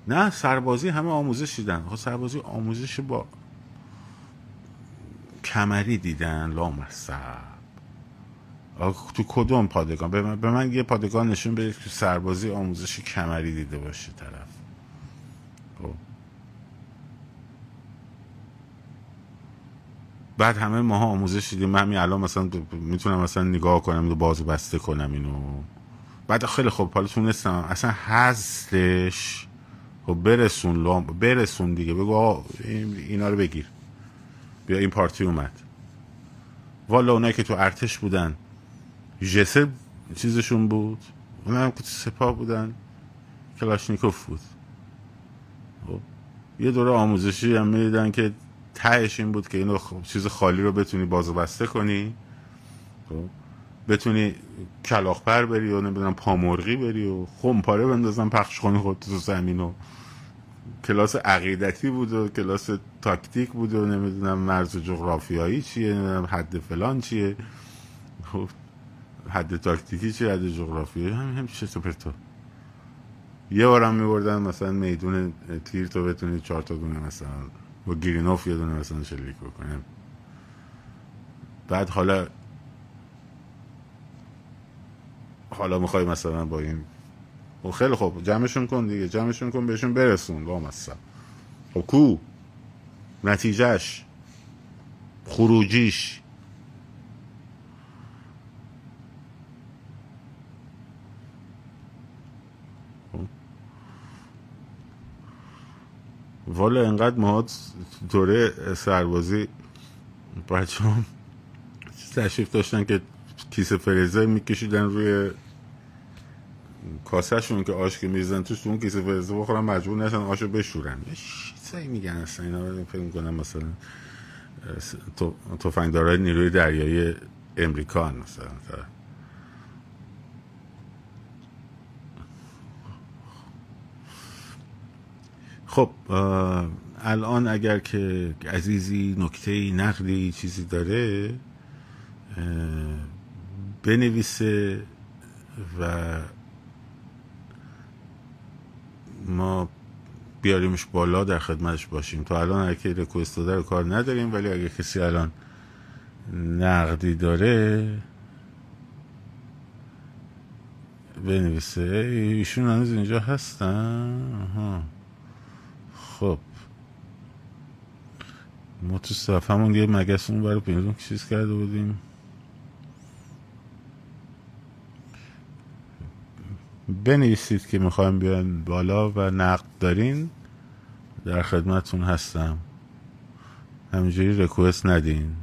نه سربازی همه آموزش دیدن خب سربازی آموزش با کمری دیدن لامصب تو کدوم پادگان؟ به من, به من یه پادگان نشون بده تو سربازی آموزش کمری دیده باشه طرف. خب. بعد همه ماها آموزش دیدیم. من همین الان مثلا می‌تونم مثلا نگاه کنم و بازو بسته کنم اینو. بعد خیلی خوب حالا تونستم. اصلا هستش خب برسون لام برسون دیگه. بگو اینا رو بگیر. بیا این پارتی اومد. والا اونایی که تو ارتش بودن جسه چیزشون بود؟ اونایی هم که تو سپاه بودن. کلاشنیکوف بود. خب یه دوره آموزشی هم می‌دیدن که تهش این بود که اینو چیز خالی رو بتونی بازو بسته کنی. خب بتونی کلاخپر بری و نمی‌دونم پامرغی بری و خمپاره بندازن پخش کنی خود تو زمین و کلاس عقیدتی بود و کلاس تاکتیک بود و نمی‌دونم مرز جغرافیایی چیه نمی‌دونم حد فلان چیه. خب حد تاکتیکی چیه حد جغرافیایی هم هم چه تو یه بارم میبردن مثلا میدون تیر تو بتونی چهار تا دونه مثلا با گیرینوف یه دونه مثلا شلیک بکنیم بعد حالا حالا می‌خوای مثلا با این خب خیلی خوب. جمعشون کن دیگه. جمعشون کن بهشون برسون. لامصب خب کو؟ نتیجهش خروجیش. خب. والا انقدر ما دوره سربازی بچه هم تشریف داشتن که کیسه فریزر میکشیدن روی کاسهشون که آش که میزن توش اون کیسه فریزر بخورن مجبور نشن آشو بشورن. چیزایی میگن اصلا. اینا فکر می‌کنم مثلا توفنگدارای نیروی دریایی امریکان مثلا. خب الان اگر که عزیزی نکته نقدی چیزی داره بنویسه و ما بیاریمش بالا در خدمتش باشیم. تا الان اگه رکوست داده رو کار نداریم ولی اگه کسی الان نقدی داره بنویسه. ایشون هنوز اینجا هستن؟ خب. ما تو صفحمون یه مگس اون برای پیندون چیز کرده بودیم. بنویسید که می‌خوایم بیان بالا و نقد دارین. در خدمتون هستم. همینجوری رکوست ندین.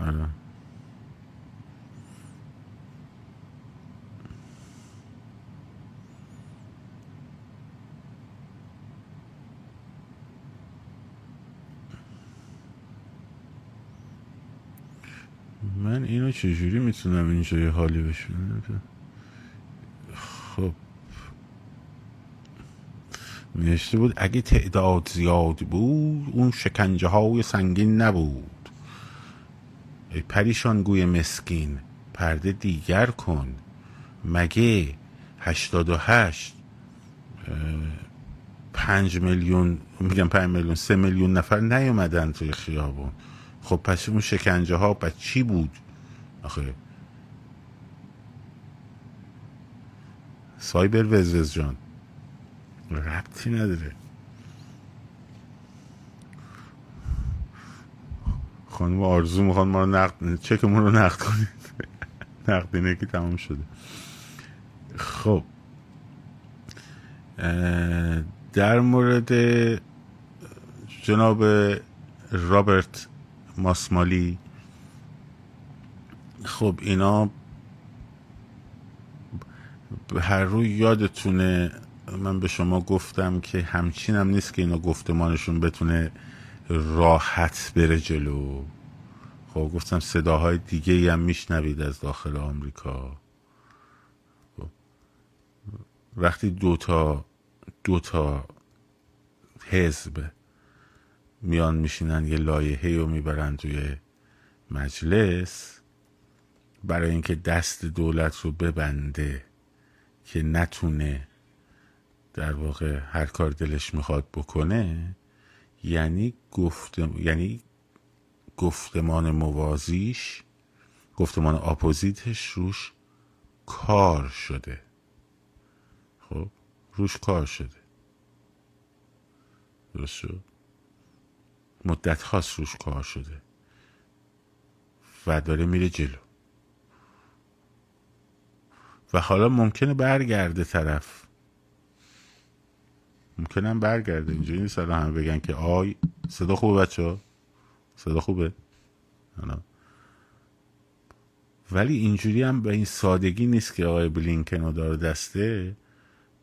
آره. من اینو چجوری می‌تونم اینجا یه حالی بشونم خب نوشته بود اگه تعداد زیاد بود اون شکنجه های سنگین نبود. ای پریشان گوی مسکین پرده دیگر کن. مگه هشتاد و هشت پنج میلیون میگم پنج میلیون سه میلیون نفر نیومدن توی خیابون؟ خب پس اون شکنجه ها چی بود؟ آخه سایبر وزوز جان. ربطی نداره. خانم آرزو می‌خوان ما رو نقد چکمون رو نقد کنید. نقدینه که تمام شده. خب. در مورد جناب رابرت ماسمالی. خب اینا هر روی یادتونه من به شما گفتم که همچینم نیست که اینا گفتمانشون بتونه راحت بره جلو خب گفتم صداهای دیگه هم میشنوید از داخل آمریکا خب. وقتی دوتا دوتا حزب میان میشینن یه لایحه رو می‌برن توی مجلس برای اینکه دست دولت رو ببنده که نتونه در واقع هر کار دلش می‌خواد بکنه یعنی گفت یعنی گفتمان موازیش گفتمان اپوزیتش روش کار شده. خب؟ روش کار شده. درست شد؟ مدت خاص روش کار شده. و داره میره جلو. و حالا ممکنه برگرده طرف. ممکنه برگرده. اینجوری نیست. همه بگن که آی صدا خوبه بچه ها صدا خوبه؟ ولی اینجوری هم به این سادگی نیست که آقای بلینکن و داره دسته.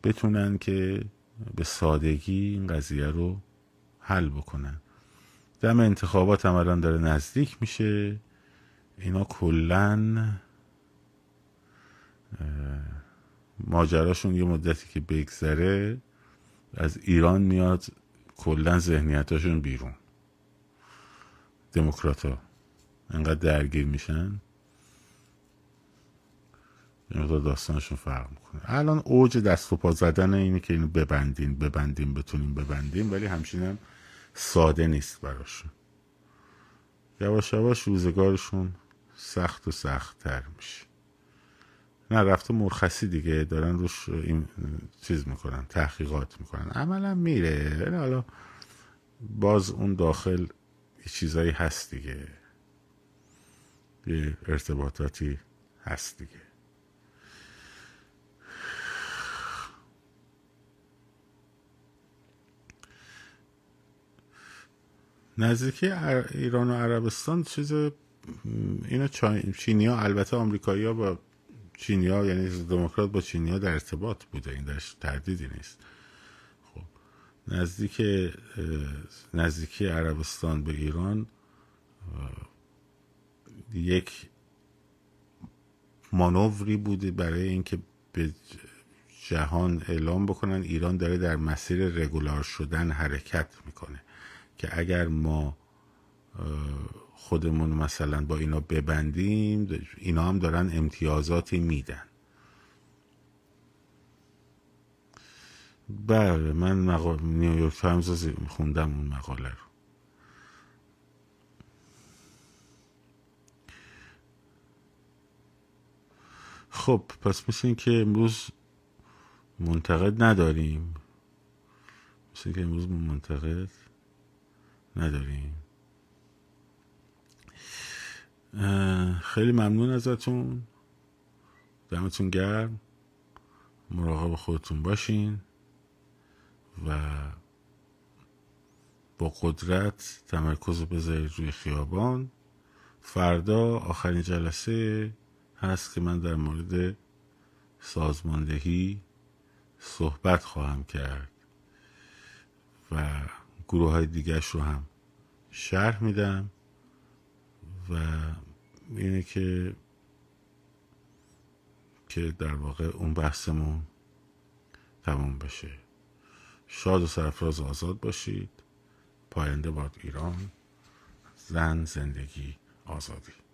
بتونن که به سادگی این قضیه رو حل بکنن. دم انتخابات هم الان داره نزدیک میشه. اینا کلا ماجراشون یه مدتی که بگذره. از ایران میاد کلا ذهنیتاشون بیرون. دموکرات ها انقدر درگیر میشن این داستانشون فرق می‌کنه. الان اوج دست و پا زدن اینه که اینو ببندین ببندین بتونیم ببندیم ولی همچنین ساده نیست براشون. یواش یواش روزگارشون سخت و سخت تر میشه. نه رفته مرخصی دیگه. دارن روش این چیز می‌کنن تحقیقات می‌کنن. عملا میره. یعنی حالا باز اون داخل یه چیزایی هست دیگه. یه ارتباطاتی هست دیگه. نزدیکی ایران و عربستان چیز اینا چینی ها البته آمریکایی ها با چینی ها یعنی دموکرات با چینی ها در ارتباط بوده این درش تردیدی نیست. خب نزدیک نزدیکی عربستان به ایران یک مانوری بوده برای اینکه به جهان اعلام بکنن. ایران داره در مسیر رگولار شدن حرکت می‌کنه که اگر ما خودمون مثلا با اینا ببندیم اینا هم دارن امتیازاتی میدن. بله من مقال... نیویورک تایمز خوندم اون مقاله رو. خب پس مثل که امروز منتقد نداریم. مثل که امروز منتقد نداریم. خیلی ممنون ازتون. دمتون گرم. مراقب خودتون باشین و با قدرت تمرکز بذارید روی خیابان. فردا آخرین جلسه هست که من در مورد سازماندهی صحبت خواهم کرد و گروه های دیگرش رو هم شرح میدم. و اینه که که در واقع اون بحثمون تمام بشه. شاد و سرفراز آزاد باشید. پاینده باد ایران. زن زندگی آزادی.